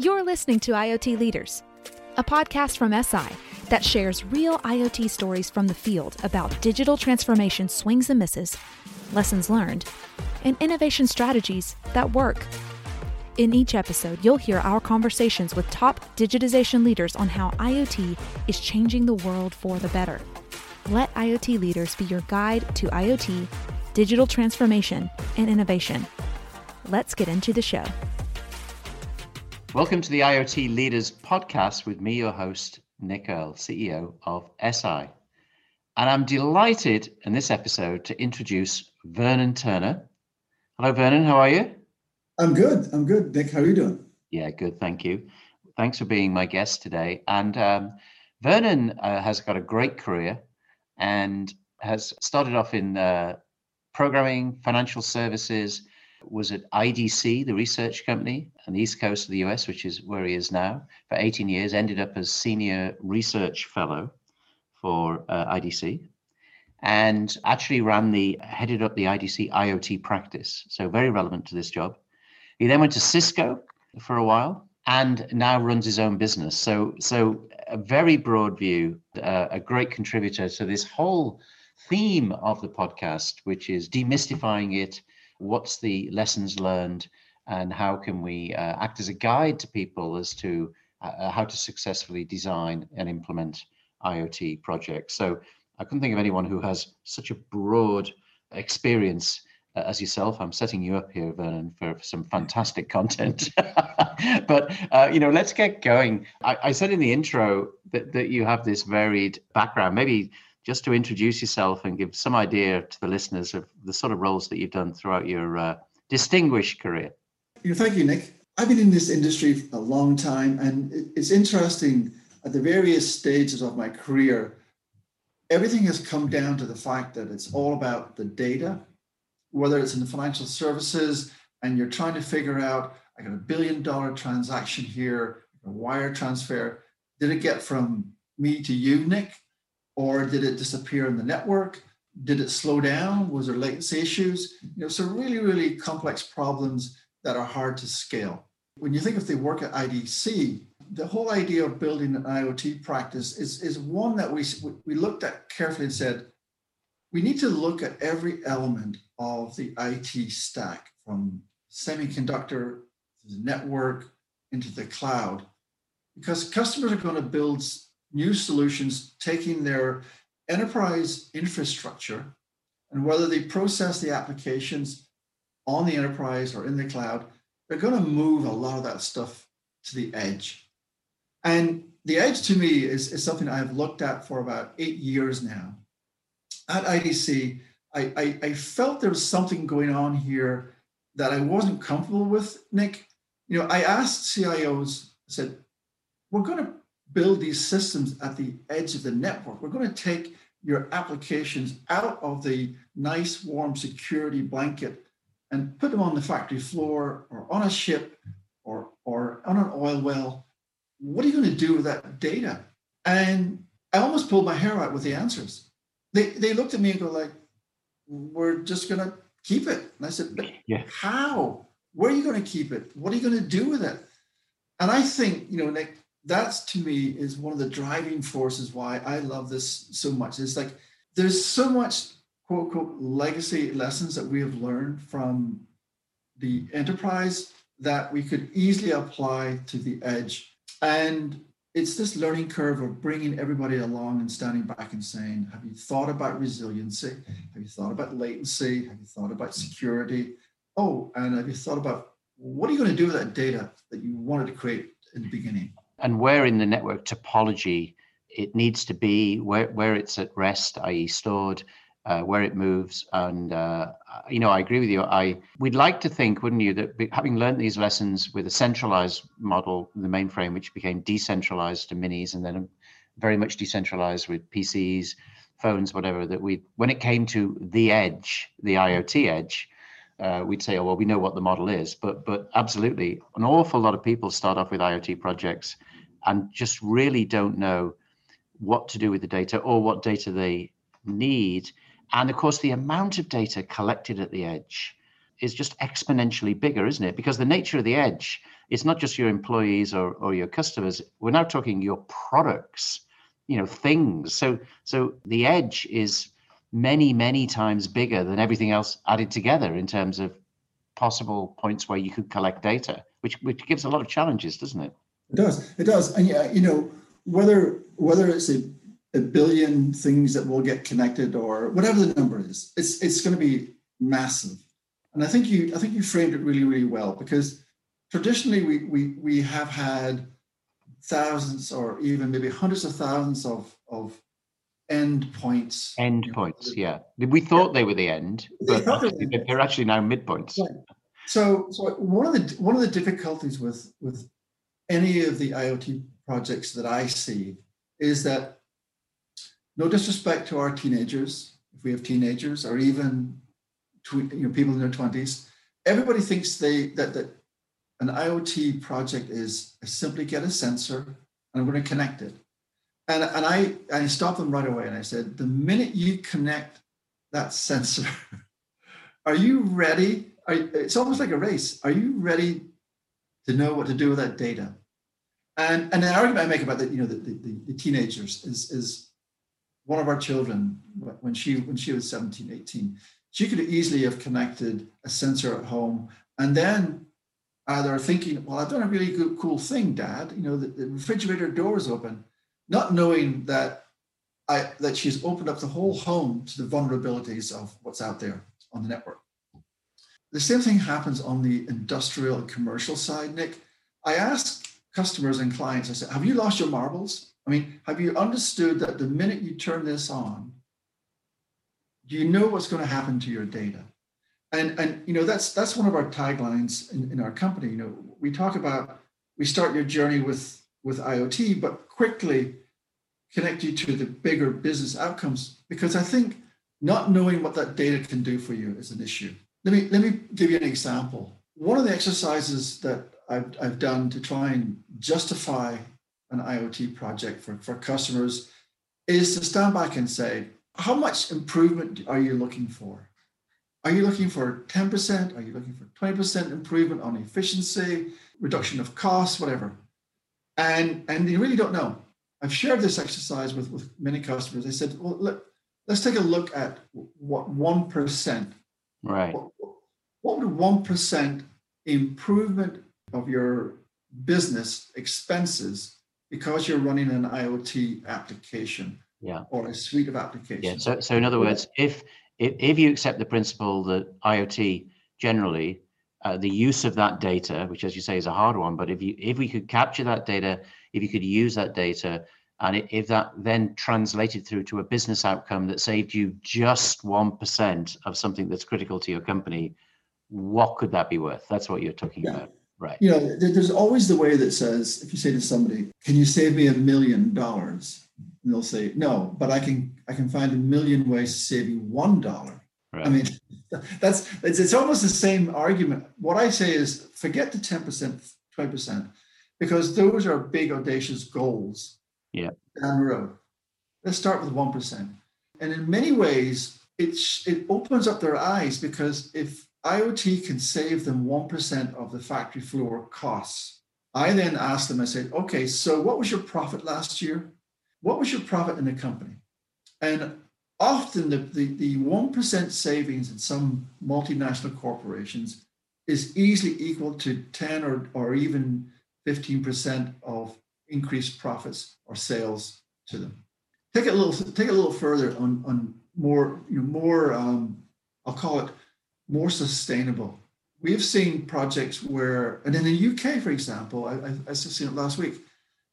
You're listening to IoT Leaders, a podcast from Eseye that shares real IoT stories from the field about digital transformation swings and misses, lessons learned, and innovation strategies that work. In each episode, you'll hear our conversations with top digitization leaders on how IoT is changing the world for the better. Let IoT leaders be your guide to IoT, digital transformation, and innovation. Let's get into the show. Welcome to the IoT Leaders Podcast with me, your host, Nick Earl, CEO of Eseye. And I'm delighted in this episode to introduce Vernon Turner. Hello, Vernon. How are you? I'm good. I'm good. Nick, how are you doing? Yeah, good. Thank you. Thanks for being my guest today. And um, Vernon uh, has got a great career and has started off in uh, programming, financial services, was at IDC, the research company on the east coast of the US, which is where he is now, for 18 years, ended up as senior research fellow for uh, IDC and actually ran the headed up the IDC IoT practice. So very relevant to this job. He then went to Cisco for a while and now runs his own business. So so a very broad view, uh, a great contributor to this whole theme of the podcast, which is demystifying it what's the lessons learned and how can we uh, act as a guide to people as to uh, uh how to successfully design and implement IoT projects. So I couldn't think of anyone who has such a broad experience uh, as yourself. I'm setting you up here, Vernon, for, for some fantastic content. but uh, you know, let's get going. I, I, said in the intro that, that you have this varied background. Maybe just to introduce yourself and give some idea to the listeners of the sort of roles that you've done throughout your uh, distinguished career. Thank you, Nick. I've been in this industry a long time, and it's interesting at the various stages of my career. Everything has come down to the fact that it's all about the data, whether it's in the financial services and you're trying to figure out, I got a billion dollar transaction here, a wire transfer. Did it get from me to you, Nick? Or did it disappear in the network? Did it slow down? Was there latency issues? You know, so really, really complex problems that are hard to scale. When you think of the work at IDC, the whole idea of building an IoT practice is, is one that we, we looked at carefully and said, we need to look at every element of the IT stack from semiconductor to the network into the cloud, because customers are going to build new solutions taking their enterprise infrastructure and whether they process the applications on the enterprise or in the cloud, they're going to move a lot of that stuff to the edge. And the edge to me is, is something I've looked at for about eight years now. At IDC, I, I, I felt there was something going on here that I wasn't comfortable with, Nick. You know, I asked CIOs, I said, we're going to build these systems at the edge of the network. We're going to take your applications out of the nice, warm security blanket and put them on the factory floor or on a ship or, or on an oil well. What are you going to do with that data? And I almost pulled my hair out with the answers. They, they looked at me and go like, we're just going to keep it. And I said, but yeah. how? Where are you going to keep it? What are you going to do with it? And I think, you know, Nick, that's to me is one of the driving forces why I love this so much. It's like there's so much quote unquote legacy lessons that we have learned from the enterprise that we could easily apply to the edge. And it's this learning curve of bringing everybody along and standing back and saying, Have you thought about resiliency? Have you thought about latency? Have you thought about security? Oh, and have you thought about what are you going to do with that data that you wanted to create in the beginning? And where in the network topology it needs to be, where, where it's at rest, i.e., stored, uh, where it moves. And, uh, you know, I agree with you. I We'd like to think, wouldn't you, that having learned these lessons with a centralized model, the mainframe, which became decentralized to minis and then very much decentralized with PCs, phones, whatever, that we, when it came to the edge, the IoT edge, uh, we'd say, oh, well, we know what the model is. But, but absolutely, an awful lot of people start off with IoT projects and just really don't know what to do with the data or what data they need. And of course, the amount of data collected at the edge is just exponentially bigger, isn't it? Because the nature of the edge it's not just your employees or, or your customers. We're now talking your products, you know, things. So so the edge is many, many times bigger than everything else added together in terms of possible points where you could collect data, which which gives a lot of challenges, doesn't it? It does. It does. And yeah, you know, whether whether it's a, a billion things that will get connected or whatever the number is, it's it's going to be massive. And I think you I think you framed it really, really well because traditionally we we we have had thousands or even maybe hundreds of thousands of of endpoints. Endpoints, yeah. We thought yeah. they were the end, but they they're actually now midpoints. Right. So, so one of the one of the difficulties with with any of the IoT projects that I see is that no disrespect to our teenagers, if we have teenagers or even you know, people in their twenties, everybody thinks they that that an IoT project is I simply get a sensor and I'm going to connect it. And, and I, I stopped them right away and I said, the minute you connect that sensor, are you ready? Are, it's almost like a race. Are you ready to know what to do with that data? And, and the argument I make about the, you know, the, the, the teenagers is, is one of our children, when she, when she was 17, 18, she could easily have connected a sensor at home and then either thinking, well, I've done a really good, cool thing, Dad. You know, the, the refrigerator door is open, not knowing that I that she's opened up the whole home to the vulnerabilities of what's out there on the network. The same thing happens on the industrial and commercial side, Nick. I ask customers and clients, I said, have you lost your marbles? I mean, have you understood that the minute you turn this on, you know what's going to happen to your data? and and you know that's that's one of our taglines in, in our company you know we talk about we start your journey with with iot but quickly connect you to the bigger business outcomes because i think not knowing what that data can do for you is an issue let me let me give you an example one of the exercises that i've, I've done to try and justify an iot project for, for customers is to stand back and say how much improvement are you looking for are you looking for 10%? Are you looking for 20% improvement on efficiency, reduction of costs, whatever? And, and you really don't know. I've shared this exercise with, with many customers. I said, well, let, let's take a look at what 1%. Right. What, what would 1% improvement of your business expenses because you're running an IoT application yeah. or a suite of applications? Yeah. So, so in other words, if if, if you accept the principle that IoT generally, uh, the use of that data, which as you say is a hard one, but if you if we could capture that data, if you could use that data, and if that then translated through to a business outcome that saved you just one percent of something that's critical to your company, what could that be worth? That's what you're talking yeah. about, right? You know, there's always the way that says, if you say to somebody, "Can you save me a million dollars?" and they'll say no but i can i can find a million ways to save you one dollar right. i mean that's it's, it's almost the same argument. What i say is forget the 10% 20% because those are big audacious goals yeah. down the road. Let's start with 1% and in many ways it it opens up their eyes because if iot can save them 1% of the factory floor costs i then ask them i say okay so what was your profit last year? What was your profit in the company? And often the, the, the 1% savings in some multinational corporations is easily equal to 10 or, or even 15% of increased profits or sales to them. Take it a little, take it a little further on, on more, you know, more, um, I'll call it more sustainable. We've seen projects where, and in the UK, for example, I, I, I seen it last week,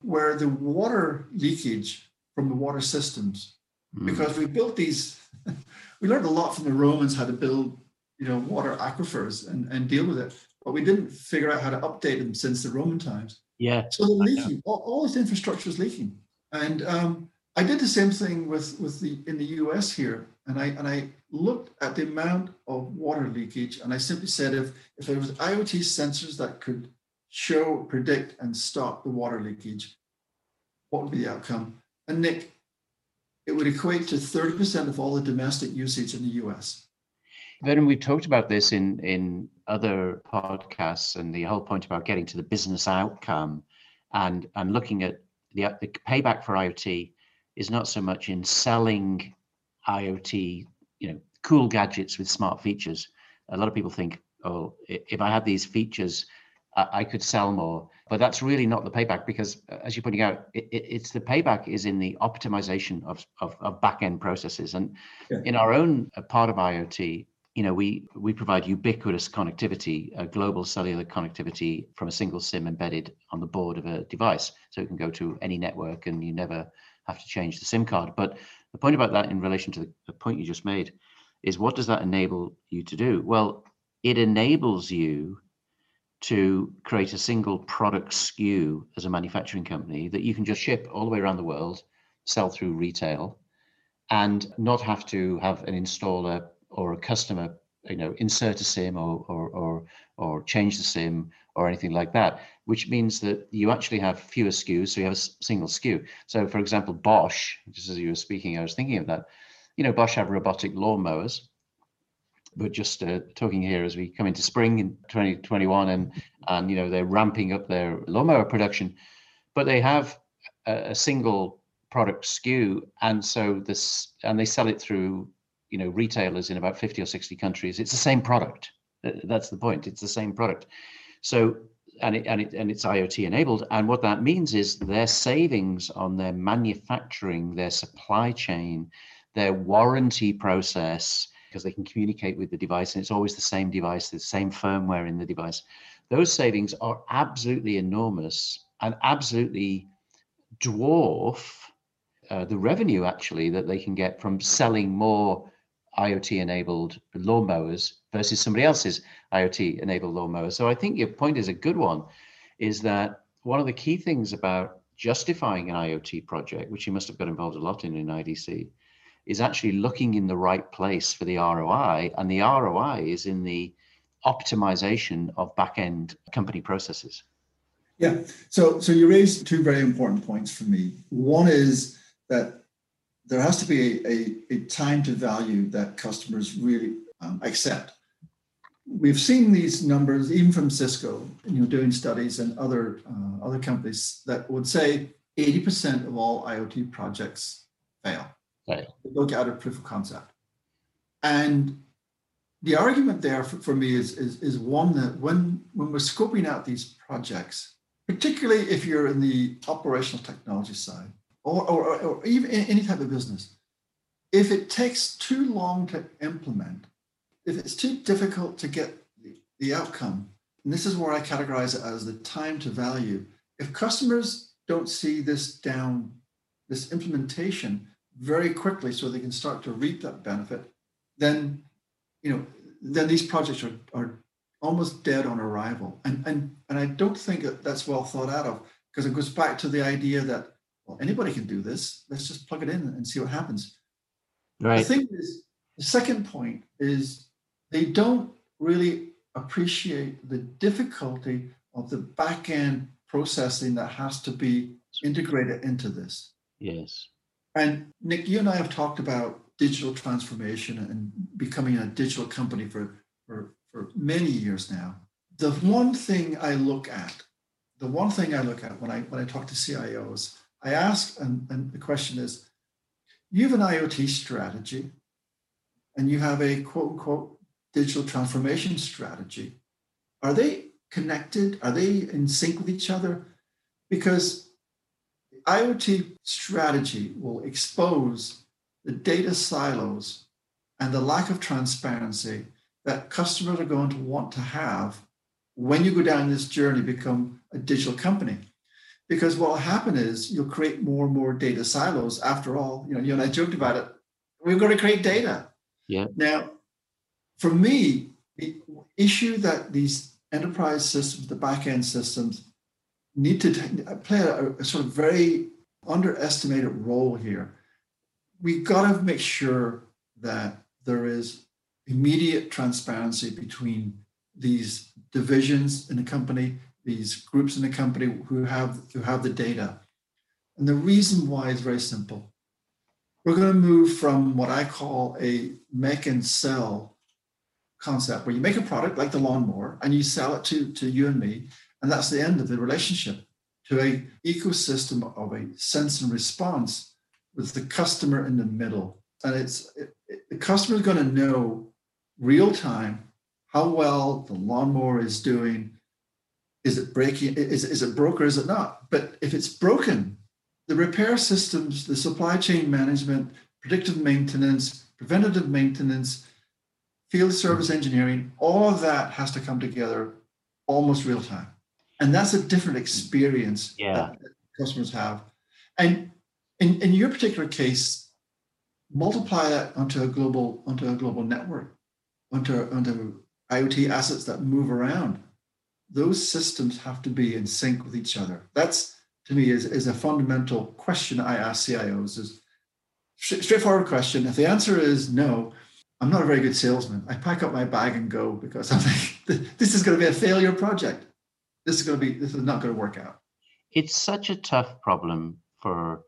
where the water leakage from the water systems, mm. because we built these, we learned a lot from the Romans how to build, you know, water aquifers and, and deal with it, but we didn't figure out how to update them since the Roman times. Yeah. So they're leaking. All, all, this infrastructure is leaking, and um, I did the same thing with with the in the U.S. here, and I and I looked at the amount of water leakage, and I simply said if if there was IoT sensors that could show, predict, and stop the water leakage, what would be the outcome? And Nick, it would equate to 30% of all the domestic usage in the US. Then we've talked about this in, in other podcasts and the whole point about getting to the business outcome and and looking at the, the payback for IoT is not so much in selling IoT, you know, cool gadgets with smart features. A lot of people think, oh, if I have these features, I could sell more. But that's really not the payback because, uh, as you're pointing out, it, it's the payback is in the optimization of, of, of back end processes. And yeah. in our own uh, part of IoT, you know, we we provide ubiquitous connectivity, a global cellular connectivity from a single SIM embedded on the board of a device, so it can go to any network, and you never have to change the SIM card. But the point about that, in relation to the, the point you just made, is what does that enable you to do? Well, it enables you to create a single product SKU as a manufacturing company that you can just ship all the way around the world, sell through retail, and not have to have an installer or a customer, you know, insert a SIM or or or, or change the SIM or anything like that, which means that you actually have fewer SKUs, so you have a single SKU. So, for example, Bosch, just as you were speaking, I was thinking of that. You know, Bosch have robotic lawnmowers, we're just uh, talking here as we come into spring in 2021 and and you know they're ramping up their lawnmower production but they have a, a, single product SKU and so this and they sell it through you know retailers in about 50 or 60 countries. It's the same product. That's the point. It's the same product. So and it, and it and it's IoT enabled. And what that means is their savings on their manufacturing their supply chain their warranty process because they can communicate with the device and it's always the same device, the same firmware in the device. Those savings are absolutely enormous and absolutely dwarf uh, the revenue actually that they can get from selling more IoT enabled lawnmowers versus somebody else's IoT enabled lawnmowers. So I think your point is a good one, is that one of the key things about justifying an IoT project, which you must have got involved a lot in in IDC, is actually looking in the right place for the ROI, and the ROI is in the optimization of back-end company processes. Yeah. So so you raised two very important points for me. One is that there has to be a, a, a time to value that customers really um, accept. We've seen these numbers even from Cisco, you know, doing studies and other uh, other companies that would say 80% of all IoT projects fail. Right. Look at a proof of concept. And the argument there for, for me is, is, is one that when, when we're scoping out these projects, particularly if you're in the operational technology side or, or, or even any type of business, if it takes too long to implement, if it's too difficult to get the, the outcome, and this is where I categorize it as the time to value, if customers don't see this down, this implementation very quickly so they can start to reap that benefit, then you know then these projects are, are almost dead on arrival. And and and I don't think that that's well thought out of because it goes back to the idea that well anybody can do this. Let's just plug it in and see what happens. Right. The thing is, the second point is they don't really appreciate the difficulty of the back end processing that has to be integrated into this. Yes. And Nick, you and I have talked about digital transformation and becoming a digital company for, for, for many years now. The one thing I look at, the one thing I look at when I when I talk to CIOs, I ask, and, and the question is, you have an IoT strategy and you have a quote unquote digital transformation strategy. Are they connected? Are they in sync with each other? Because IoT strategy will expose the data silos and the lack of transparency that customers are going to want to have when you go down this journey, become a digital company. Because what will happen is you'll create more and more data silos. After all, you know, you and I joked about it. We're going to create data. Yeah. Now, for me, the issue that these enterprise systems, the back end systems, need to play a, a sort of very underestimated role here. We got to make sure that there is immediate transparency between these divisions in the company, these groups in the company who have who have the data. And the reason why is very simple. We're going to move from what I call a make and sell concept where you make a product like the lawnmower and you sell it to, to you and me, and that's the end of the relationship to a ecosystem of a sense and response with the customer in the middle. And it's it, it, the customer is going to know real time how well the lawnmower is doing. Is it breaking? Is, is it broke or is it not? But if it's broken, the repair systems, the supply chain management, predictive maintenance, preventative maintenance, field service engineering, all of that has to come together almost real time. And that's a different experience yeah. that customers have. And in, in your particular case, multiply that onto a global onto a global network, onto, onto IoT assets that move around. Those systems have to be in sync with each other. That's to me is, is a fundamental question I ask CIOs is straightforward question. If the answer is no, I'm not a very good salesman. I pack up my bag and go because I'm like, this is going to be a failure project. This is going to be, this is not going to work out. It's such a tough problem for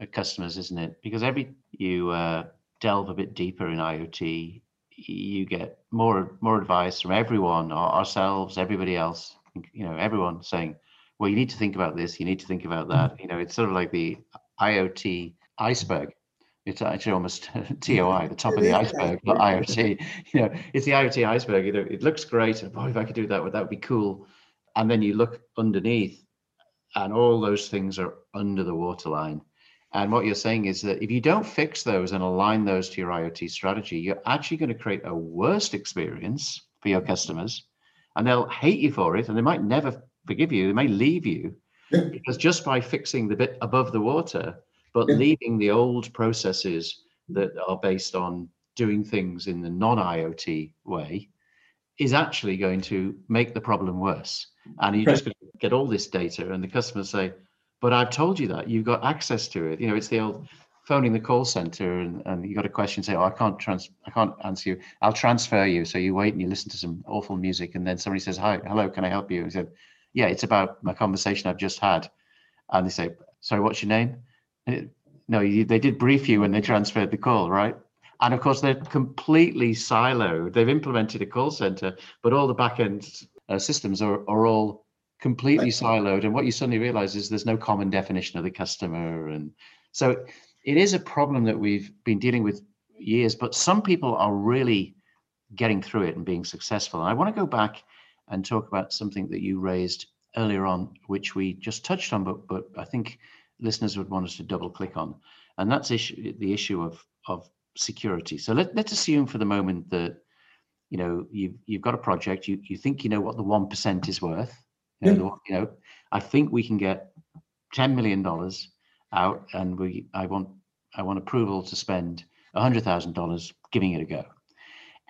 uh, customers, isn't it? Because every you uh, delve a bit deeper in IoT, you get more more advice from everyone, ourselves, everybody else. You know, everyone saying, "Well, you need to think about this. You need to think about that." You know, it's sort of like the IoT iceberg it's actually almost TOI, the top of the iceberg, IoT. You know, it's the IoT iceberg. You know, it looks great. And boy, if I could do that, that would be cool. And then you look underneath, and all those things are under the waterline. And what you're saying is that if you don't fix those and align those to your IoT strategy, you're actually going to create a worse experience for your customers, and they'll hate you for it, and they might never forgive you. They may leave you yeah. because just by fixing the bit above the water, but yeah. leaving the old processes that are based on doing things in the non-IoT way is actually going to make the problem worse. And you right. just get all this data, and the customers say, "But I've told you that you've got access to it." You know, it's the old phoning the call center, and, and you got a question, say, "Oh, I can't trans, I can't answer you. I'll transfer you." So you wait and you listen to some awful music, and then somebody says, "Hi, hello, can I help you?" And he said, "Yeah, it's about my conversation I've just had." And they say, "Sorry, what's your name?" no, you, they did brief you when they transferred the call, right? And of course, they're completely siloed. They've implemented a call center, but all the backend uh, systems are, are all completely siloed. And what you suddenly realize is there's no common definition of the customer. And so it is a problem that we've been dealing with years, but some people are really getting through it and being successful. And I want to go back and talk about something that you raised earlier on, which we just touched on, but but I think listeners would want us to double click on, and that's issue, the issue of of security. So let, let's assume for the moment that you know you've you've got a project, you you think you know what the one percent is worth. You know, yeah. you know, I think we can get ten million dollars out, and we I want I want approval to spend hundred thousand dollars giving it a go.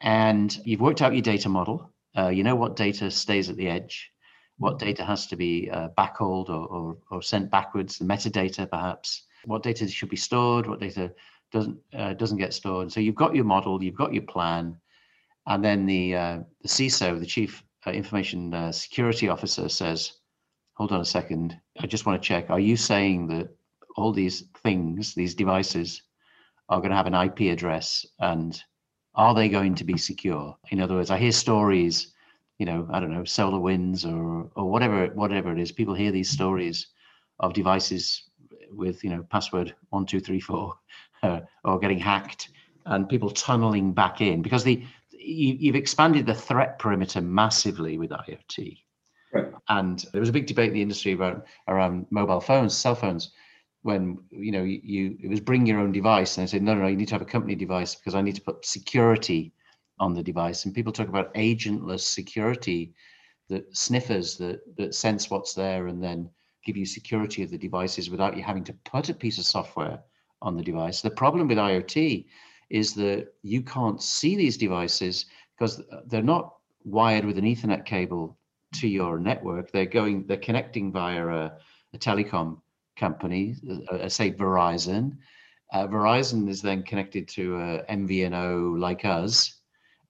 And you've worked out your data model. Uh, you know what data stays at the edge what data has to be uh, backhauled or, or, or, sent backwards, the metadata perhaps, what data should be stored, what data doesn't uh, doesn't get stored. So you've got your model, you've got your plan, and then the uh, the CISO, the Chief uh, Information uh, Security Officer, says, "Hold on a second, I just want to check. Are you saying that all these things, these devices, are going to have an IP address, and are they going to be secure? In other words, I hear stories." you know, I don't know, SolarWinds or or whatever whatever it is. People hear these stories of devices with you know password one two three four uh, or getting hacked and people tunneling back in because the you've expanded the threat perimeter massively with IoT. Right. And there was a big debate in the industry about around mobile phones, cell phones, when you know you, you it was bring your own device, and I said no, no, no, you need to have a company device because I need to put security on the device. And people talk about agentless security, that sniffers that that sense what's there and then give you security of the devices without you having to put a piece of software on the device. The problem with IoT is that you can't see these devices because they're not wired with an Ethernet cable to your network. They're going, they're connecting via a, a telecom company, uh, say Verizon. Uh, Verizon is then connected to a MVNO like us,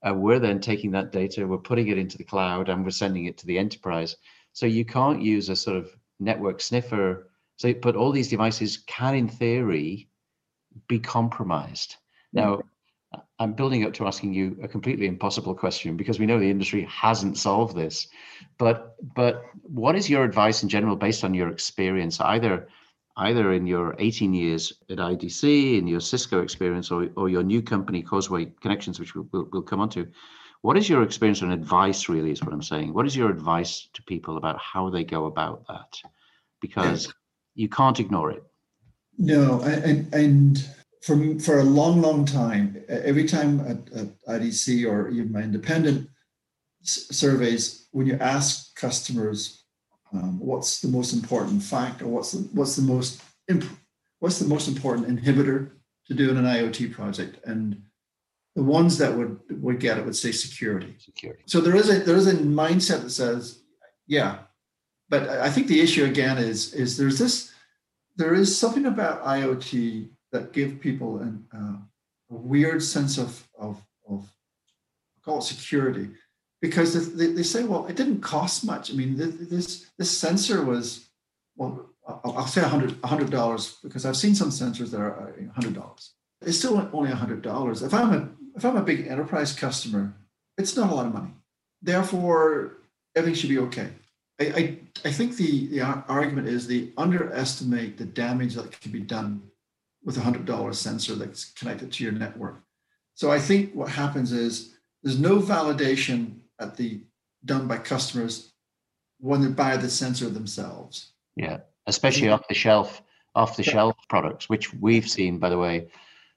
uh, we're then taking that data, we're putting it into the cloud, and we're sending it to the enterprise. So you can't use a sort of network sniffer. So, but all these devices can, in theory, be compromised. Now, mm. I'm building up to asking you a completely impossible question because we know the industry hasn't solved this. But but what is your advice in general based on your experience, either either in your 18 years at IDC, in your Cisco experience, or, or your new company, Causeway Connections, which we'll, we'll, we'll come on to. What is your experience and advice, really, is what I'm saying? What is your advice to people about how they go about that? Because you can't ignore it. No, and, and for, for a long, long time, every time at, at IDC or even my independent surveys, when you ask customers um, what's the most important fact or what's the what's the most imp- what's the most important inhibitor to do in an IoT project? And the ones that would would get it would say security. Security. So there is a there is a mindset that says yeah but I think the issue again is is there's this there is something about IoT that give people an, uh, a weird sense of of of call it security because they, they say, well, it didn't cost much. I mean, this this sensor was, well, I'll say $100 because I've seen some sensors that are $100. Uh, it's still only $100. If I'm a if I'm a big enterprise customer, it's not a lot of money. Therefore, everything should be okay. I, I, I think the, the argument is they underestimate the damage that can be done with a $100 sensor that's connected to your network. So I think what happens is there's no validation at the done by customers when they buy the sensor themselves. Yeah, especially off the shelf, off the shelf products, which we've seen, by the way,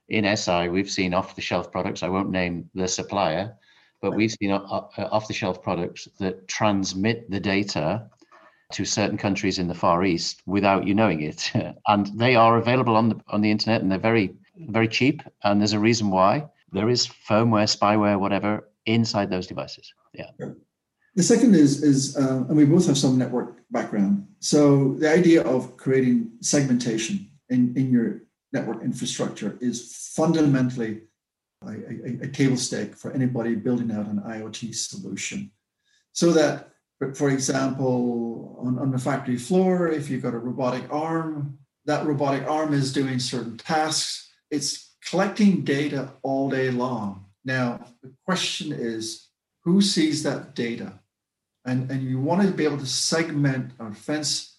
in Eseye, we've seen off the shelf products. I won't name the supplier, but we've seen uh, uh, off the shelf products that transmit the data to certain countries in the Far East without you knowing it, and they are available on the on the internet, and they're very very cheap. And there's a reason why. There is firmware, spyware, whatever inside those devices. Yeah. The second is is uh, and we both have some network background. So the idea of creating segmentation in, in your network infrastructure is fundamentally a, a, a table stake for anybody building out an IoT solution. So that, for example, on, on the factory floor, if you've got a robotic arm, that robotic arm is doing certain tasks. It's collecting data all day long. Now, the question is who sees that data? And, and you want to be able to segment or fence,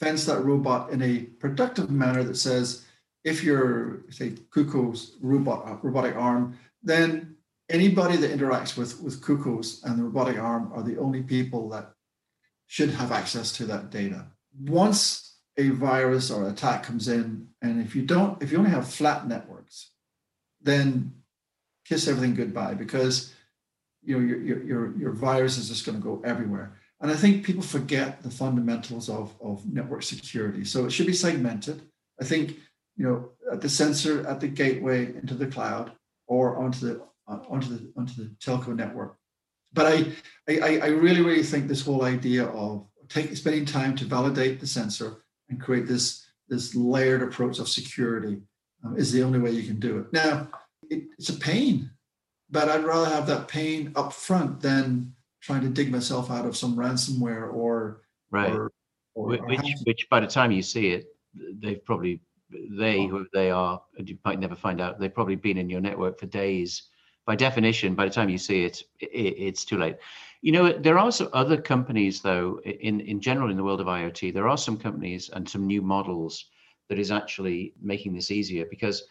fence that robot in a productive manner that says, if you're, say, KUKA's robot, robotic arm, then anybody that interacts with, with KUKA's and the robotic arm are the only people that should have access to that data. Once a virus or attack comes in, and if you don't, if you only have flat networks, then kiss everything goodbye because you know, your, your, your virus is just going to go everywhere. And I think people forget the fundamentals of, of network security. So it should be segmented. I think, you know, at the sensor, at the gateway into the cloud or onto the, uh, onto the, onto the telco network. But I, I, I really, really think this whole idea of taking, spending time to validate the sensor and create this, this layered approach of security um, is the only way you can do it. Now, it, it's a pain but I'd rather have that pain up front than trying to dig myself out of some ransomware or right. Or, or, which, or which by the time you see it, they've probably they who they are, you might never find out. They've probably been in your network for days. By definition, by the time you see it, it it's too late. You know, there are some other companies, though, in, in general in the world of IoT, there are some companies and some new models that is actually making this easier because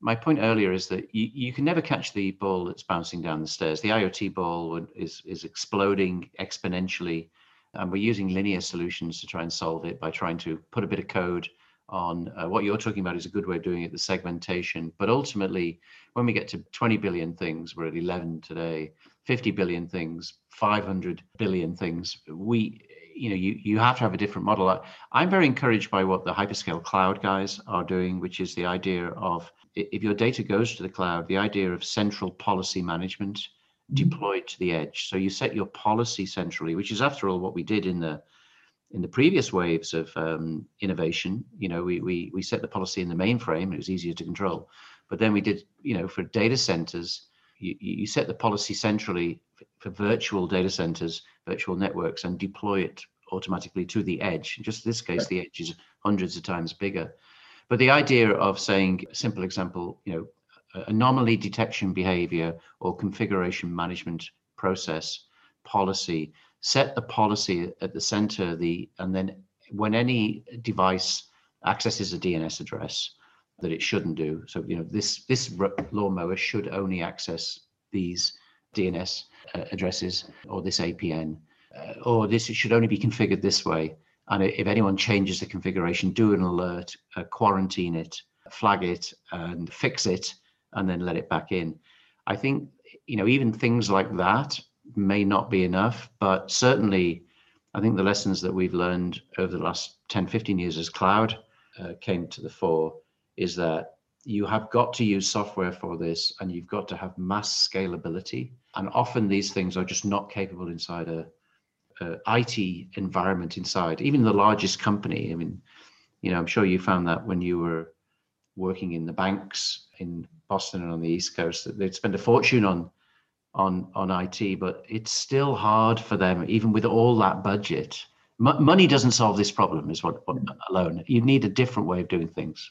my point earlier is that you, you can never catch the ball that's bouncing down the stairs. The IoT ball is, is exploding exponentially, and we're using linear solutions to try and solve it by trying to put a bit of code on uh, what you're talking about is a good way of doing it, the segmentation. But ultimately, when we get to 20 billion things, we're at 11 today, 50 billion things, 500 billion things, we you know you you have to have a different model I, i'm very encouraged by what the hyperscale cloud guys are doing which is the idea of if your data goes to the cloud, the idea of central policy management mm-hmm. deployed to the edge. So you set your policy centrally, which is after all what we did in the in the previous waves of um, innovation. You know, we, we we set the policy in the mainframe; it was easier to control. But then we did, you know, for data centers, you, you set the policy centrally for virtual data centers, virtual networks, and deploy it automatically to the edge. In just this case, the edge is hundreds of times bigger. But the idea of saying, simple example, you know, anomaly detection behavior or configuration management process policy set the policy at the center the and then when any device accesses a dns address that it shouldn't do so you know this this lawnmower should only access these dns uh, addresses or this apn uh, or this should only be configured this way. And if anyone changes the configuration do an alert uh, quarantine it flag it and fix it and then let it back in. I think you know even things like that may not be enough, but certainly I think the lessons that we've learned over the last 10, 15 years as cloud uh, came to the fore is that you have got to use software for this and you've got to have mass scalability. And often these things are just not capable inside a, a IT environment inside, even the largest company. I mean, you know, I'm sure you found that when you were working in the banks in Boston and on the East Coast, that they'd spend a fortune on on on IT, but it's still hard for them, even with all that budget. M- money doesn't solve this problem, is what, what, alone. You need a different way of doing things.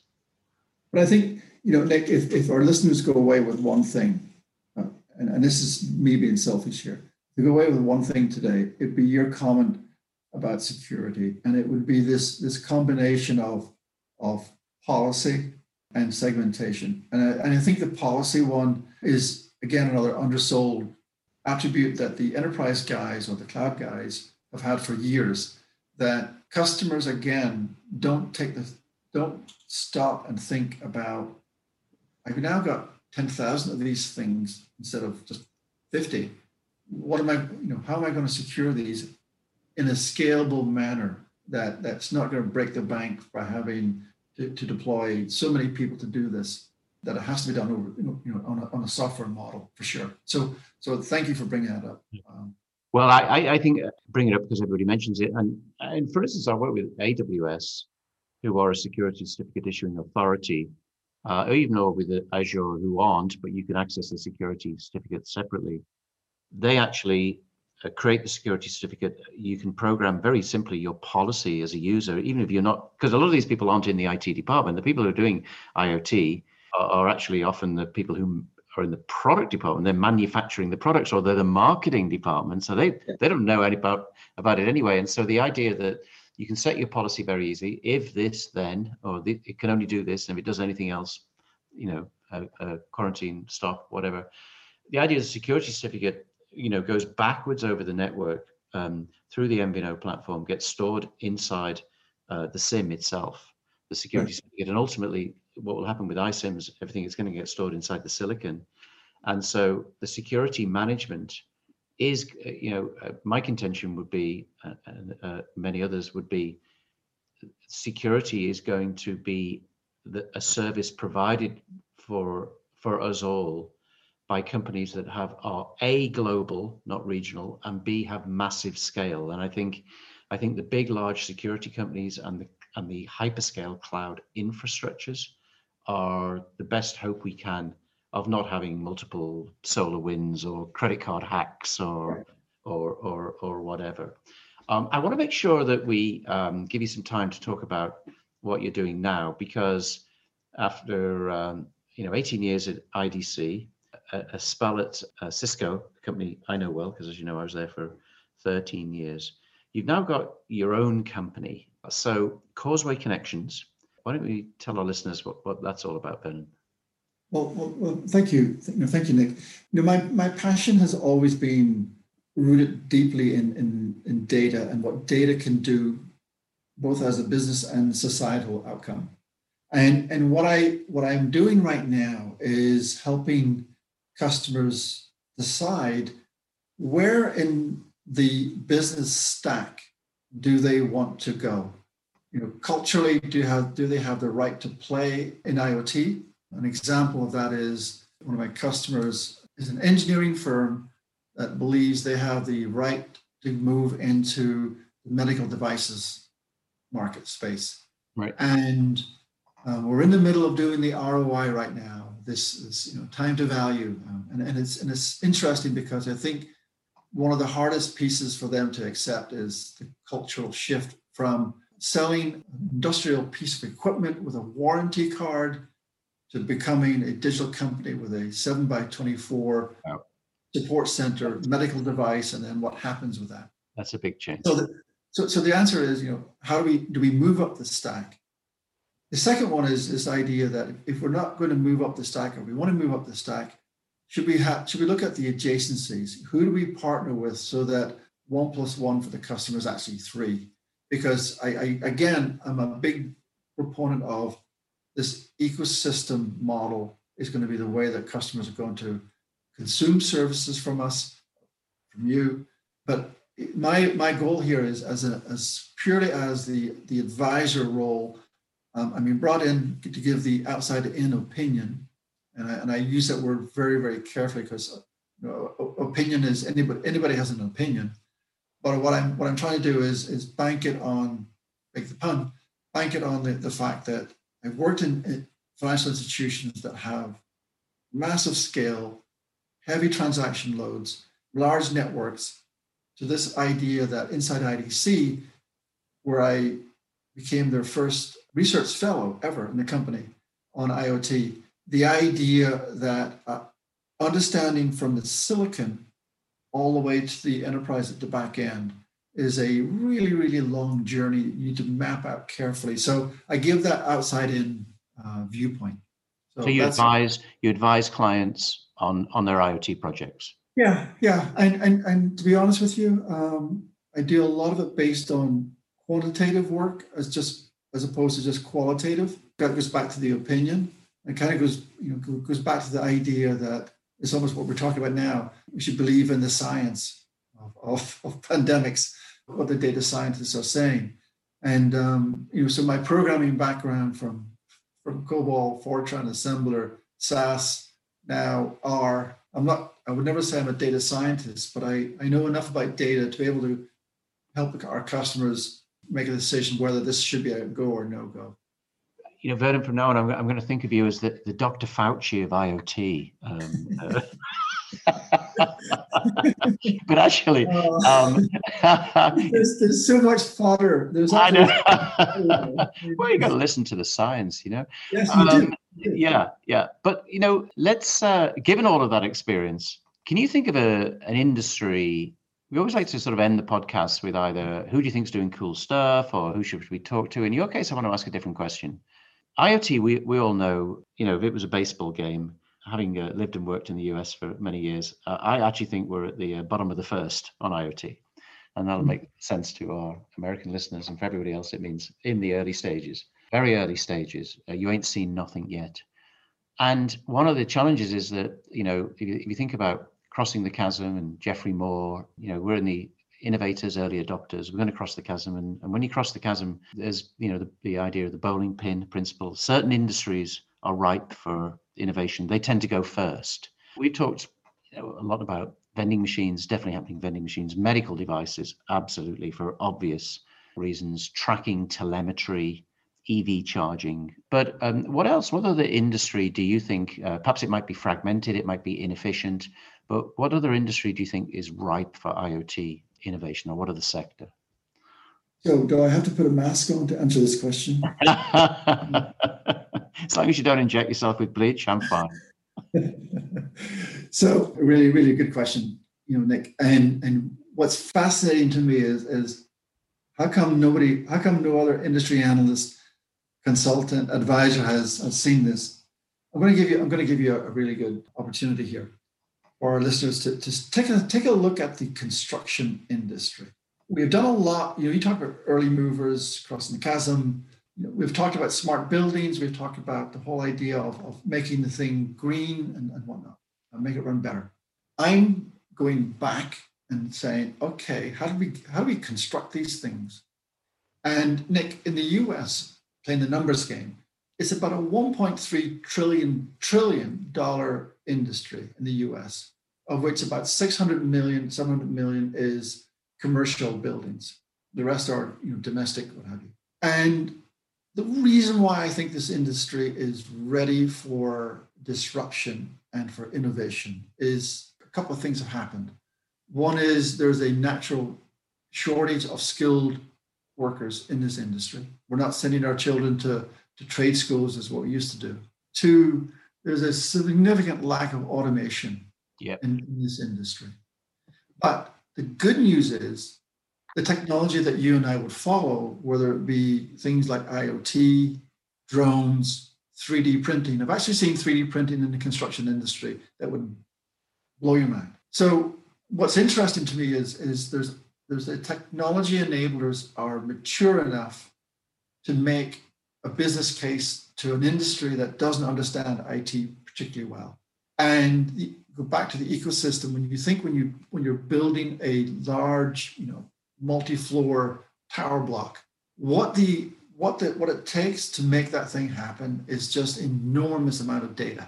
But I think you know, Nick, if, if our listeners go away with one thing, uh, and, and this is me being selfish here, to go away with one thing today, it'd be your comment about security, and it would be this this combination of of policy and segmentation. And I, and I think the policy one is again, another undersold attribute that the enterprise guys or the cloud guys have had for years that customers again don't take the don't stop and think about i've now got 10,000 of these things instead of just 50 what am i you know how am i going to secure these in a scalable manner that that's not going to break the bank by having to, to deploy so many people to do this that it has to be done over, you know, on a, on a software model for sure. So, so thank you for bringing that up. Um, well, I, I think uh, bring it up because everybody mentions it. And, and for instance, I work with AWS, who are a security certificate issuing authority, uh, or even or with Azure, who aren't, but you can access the security certificate separately. They actually uh, create the security certificate. You can program very simply your policy as a user, even if you're not, because a lot of these people aren't in the IT department. The people who are doing IoT are actually often the people who are in the product department. They're manufacturing the products, or they're the marketing department. So they yeah. they don't know any about about it anyway. And so the idea that you can set your policy very easy. If this, then, or the, it can only do this, and if it does anything else, you know, quarantine, stop, whatever. The idea of the security certificate, you know, goes backwards over the network um, through the MVNO platform, gets stored inside uh, the SIM itself, the security right. certificate, and ultimately what will happen with iSIMs, everything is going to get stored inside the silicon. And so the security management is, you know, uh, my contention would be, uh, and uh, many others would be, security is going to be the, a service provided for for us all by companies that have are a global, not regional, and b have massive scale. And I think, I think the big, large security companies and the and the hyperscale cloud infrastructures are the best hope we can of not having multiple SolarWinds or credit card hacks or or or or whatever. Um, I want to make sure that we um, give you some time to talk about what you're doing now, because after um, you know 18 years at IDC, a, a spell at uh, Cisco, a company I know well, because as you know I was there for 13 years. You've now got your own company. So Causeway Connections why don't we tell our listeners what, what that's all about, Ben? Well, well, well thank you. Thank you, Nick. You know, my, my passion has always been rooted deeply in, in, in data and what data can do both as a business and societal outcome. And, and what I what I'm doing right now is helping customers decide where in the business stack do they want to go you know, culturally, do have do they have the right to play in IoT? An example of that is one of my customers is an engineering firm that believes they have the right to move into the medical devices market space. Right. And um, we're in the middle of doing the ROI right now. This is you know time to value, um, and, and it's and it's interesting because I think one of the hardest pieces for them to accept is the cultural shift from selling an industrial piece of equipment with a warranty card to becoming a digital company with a 7 by 24 wow. support center, medical device, and then what happens with that. That's a big change. So the, so, so the answer is, you know, how do we do we move up the stack? The second one is this idea that if we're not going to move up the stack or we want to move up the stack, should we have should we look at the adjacencies? Who do we partner with so that one plus one for the customer is actually three? Because I, I again, I'm a big proponent of this ecosystem model is going to be the way that customers are going to consume services from us, from you. But my my goal here is as a as purely as the the advisor role. Um, I mean, brought in to give the outside in opinion, and I, and I use that word very very carefully because you know, opinion is anybody anybody has an opinion, but what I'm what I'm trying to do is is bank it on, make the pun, bank it on the, the fact that I've worked in financial institutions that have massive scale, heavy transaction loads, large networks, to this idea that inside IDC, where I became their first research fellow ever in the company on IoT, the idea that uh, understanding from the silicon all the way to the enterprise at the back end is a really, really long journey that you need to map out carefully. So I give that outside in uh, viewpoint. So, so you advise you advise clients on on their IoT projects. Yeah, yeah, and and, and to be honest with you, um, I do a lot of it based on quantitative work as just as opposed to just qualitative. That goes back to the opinion. It kind of goes you know goes back to the idea that it's almost what we're talking about now. We should believe in the science of, of, of pandemics what the data scientists are saying. And um, you know, so my programming background from from COBOL, Fortran, Assembler, SAS, now R. I'm not. I would never say I'm a data scientist, but I I know enough about data to be able to help our customers make a decision whether this should be a go or no go. You know, Vernon, from now on, I'm, I'm going to think of you as the, the Dr. Fauci of IoT. Um, uh, but actually, um, there's, there's, so much fodder. There's I know. well, you got to listen to the science, you know. Yes, you um, do. Yeah, yeah. But you know, let's uh, given all of that experience, can you think of a an industry? We always like to sort of end the podcast with either who do you think is doing cool stuff or who should we talk to. In your case, I want to ask a different question. IoT, we, we all know, you know, if it was a baseball game, having uh, lived and worked in the US for many years, uh, I actually think we're at the uh, bottom of the first on IoT. And that'll mm-hmm. make sense to our American listeners and for everybody else. It means in the early stages, very early stages. Uh, you ain't seen nothing yet. And one of the challenges is that, you know, if you, if you think about crossing the chasm and Geoffrey Moore, you know, we're in the innovators, early adopters. We're going to cross the chasm, and, and when you cross the chasm, there's you know the, the idea of the bowling pin principle. Certain industries are ripe for innovation, they tend to go first. We talked you know, a lot about vending machines, definitely happening vending machines, medical devices, absolutely for obvious reasons, tracking telemetry, EV charging. But um, what else? What other industry do you think? Uh, perhaps it might be fragmented, it might be inefficient, but what other industry do you think is ripe for IoT innovation, or what are the sector? So, do I have to put a mask on to answer this question? as long as you don't inject yourself with bleach, I'm fine. so, really, really good question, you know, Nick. And and what's fascinating to me is is how come nobody, how come no other industry analyst, consultant, advisor has, has seen this? I'm going to give you, I'm going to give you a, a really good opportunity here for our listeners to, to take a take a look at the construction industry. We've done a lot. You know, you talk about early movers crossing the chasm, you know, we've talked about smart buildings. We've talked about the whole idea of, of making the thing green and, and whatnot, and make it run better. I'm going back and saying, okay, how do we how do we construct these things? And Nick, in the US, playing the numbers game, it's about a 1.3 trillion trillion dollar industry in the US, of which about 600 million, 700 million is commercial buildings. The rest are you know, domestic, what have you. And the reason why I think this industry is ready for disruption and for innovation is a couple of things have happened. One is there's a natural shortage of skilled workers in this industry. We're not sending our children to, to trade schools as what we used to do. Two, there's a significant lack of automation yep. in, in this industry. But the good news is the technology that you and I would follow, whether it be things like IoT, drones, 3D printing. I've actually seen 3D printing in the construction industry that would blow your mind. So what's interesting to me is, is there's there's the technology enablers are mature enough to make a business case to an industry that doesn't understand IT particularly well. And the, go back to the ecosystem when you think when you when you're building a large, you know, multi-floor tower block, what the what the what it takes to make that thing happen is just enormous amount of data.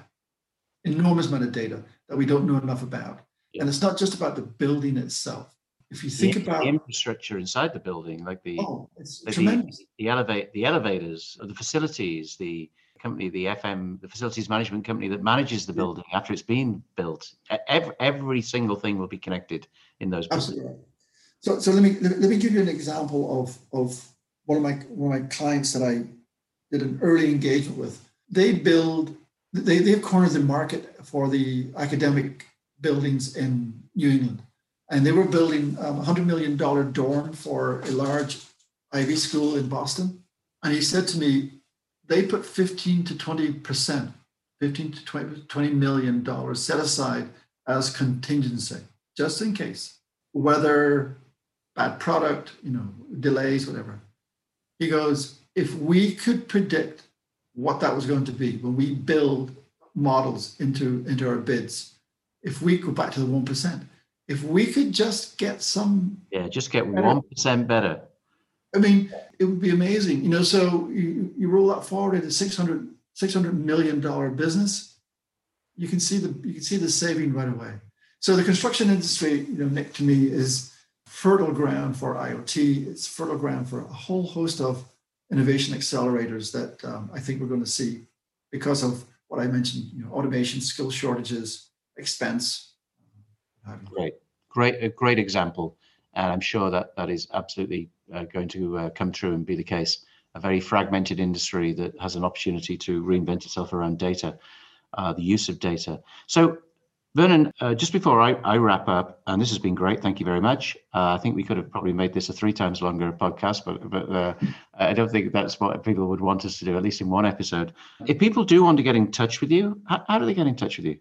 Enormous amount of data that we don't know enough about. And it's not just about the building itself if you think the, about the infrastructure inside the building, like the oh, it's the, tremendous. The, the elevate the elevators, the facilities, the company, the FM, the facilities management company that manages the building after it's been built. Every, every single thing will be connected in those. Absolutely. So, so let me let, me give you an example of of one of my one of my clients that I did an early engagement with. They build they they have cornered the market for the academic buildings in New England and they were building um, a $100 million dorm for a large Ivy school in Boston. And he said to me, they put 15 to 20%, 15 to 20, 20 million dollars set aside as contingency, just in case, whether bad product, you know, delays, whatever. He goes, if we could predict what that was going to be when we build models into, into our bids, if we go back to the 1%, if we could just get some yeah just get one percent better. I mean it would be amazing you know so you, you roll that forward into 600 600 million dollar business you can see the you can see the saving right away. So the construction industry you know nick to me is fertile ground for iot. It's fertile ground for a whole host of innovation accelerators that um, i think we're going to see because of what i mentioned you know automation skill shortages expense Great, great, a great example, and I'm sure that that is absolutely uh, going to uh, come true and be the case. A very fragmented industry that has an opportunity to reinvent itself around data, uh, the use of data. So, Vernon, uh, just before I, I, wrap up, and this has been great, thank you very much. Uh, I think we could have probably made this a three times longer podcast, but, but uh, I don't think that's what people would want us to do, at least in one episode. If people do want to get in touch with you, how, how do they get in touch with you?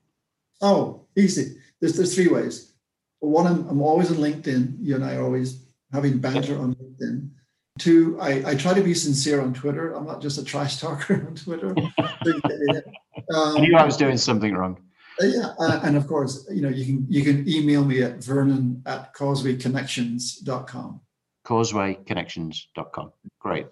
Oh, easy. There's there's three ways. One, I'm, I'm always on LinkedIn. You and I are always having banter on LinkedIn. Two, I, I try to be sincere on Twitter. I'm not just a trash talker on Twitter. um, I knew I was doing something wrong. Uh, yeah, uh, and of course, you know, you can you can email me at vernon at causewayconnections.com. Causewayconnections.com. Great.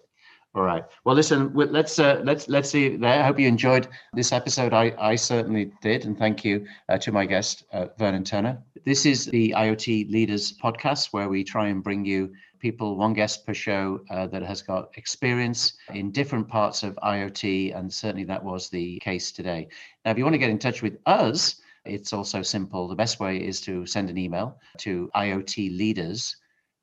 All right. Well, listen. Let's uh, let's let's see. There. I hope you enjoyed this episode. I I certainly did, and thank you uh, to my guest uh, Vernon Turner. This is the IoT Leaders podcast, where we try and bring you people, one guest per show uh, that has got experience in different parts of IoT, and certainly that was the case today. Now, if you want to get in touch with us, it's also simple. The best way is to send an email to IoT Leaders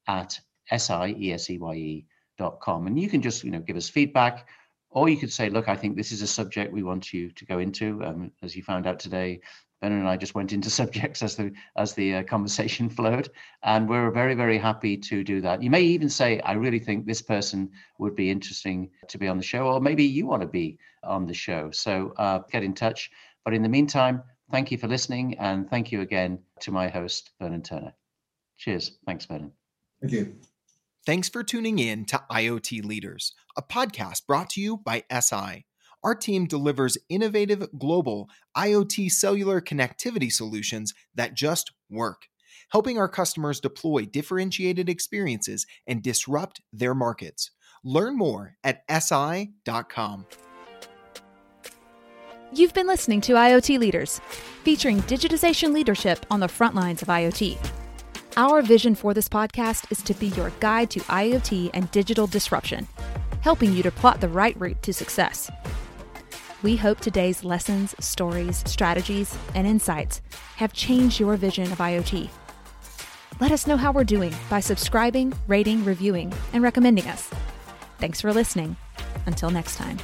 at S I E S E Y E com. And you can just, you know, give us feedback, or you could say, look, I think this is a subject we want you to go into. Um, as you found out today, Ben and I just went into subjects as the as the uh, conversation flowed, and we're very very happy to do that. You may even say, I really think this person would be interesting to be on the show, or maybe you want to be on the show. So uh, get in touch. But in the meantime, thank you for listening, and thank you again to my host Vernon Turner. Cheers. Thanks, Vernon. Thank you. Thanks for tuning in to IoT Leaders, a podcast brought to you by Eseye. Our team delivers innovative global IoT cellular connectivity solutions that just work, helping our customers deploy differentiated experiences and disrupt their markets. Learn more at eseye.com. You've been listening to IoT Leaders, featuring digitization leadership on the front lines of IoT. Our vision for this podcast is to be your guide to IoT and digital disruption, helping you to plot the right route to success. We hope today's lessons, stories, strategies, and insights have changed your vision of IoT. Let us know how we're doing by subscribing, rating, reviewing, and recommending us. Thanks for listening. Until next time.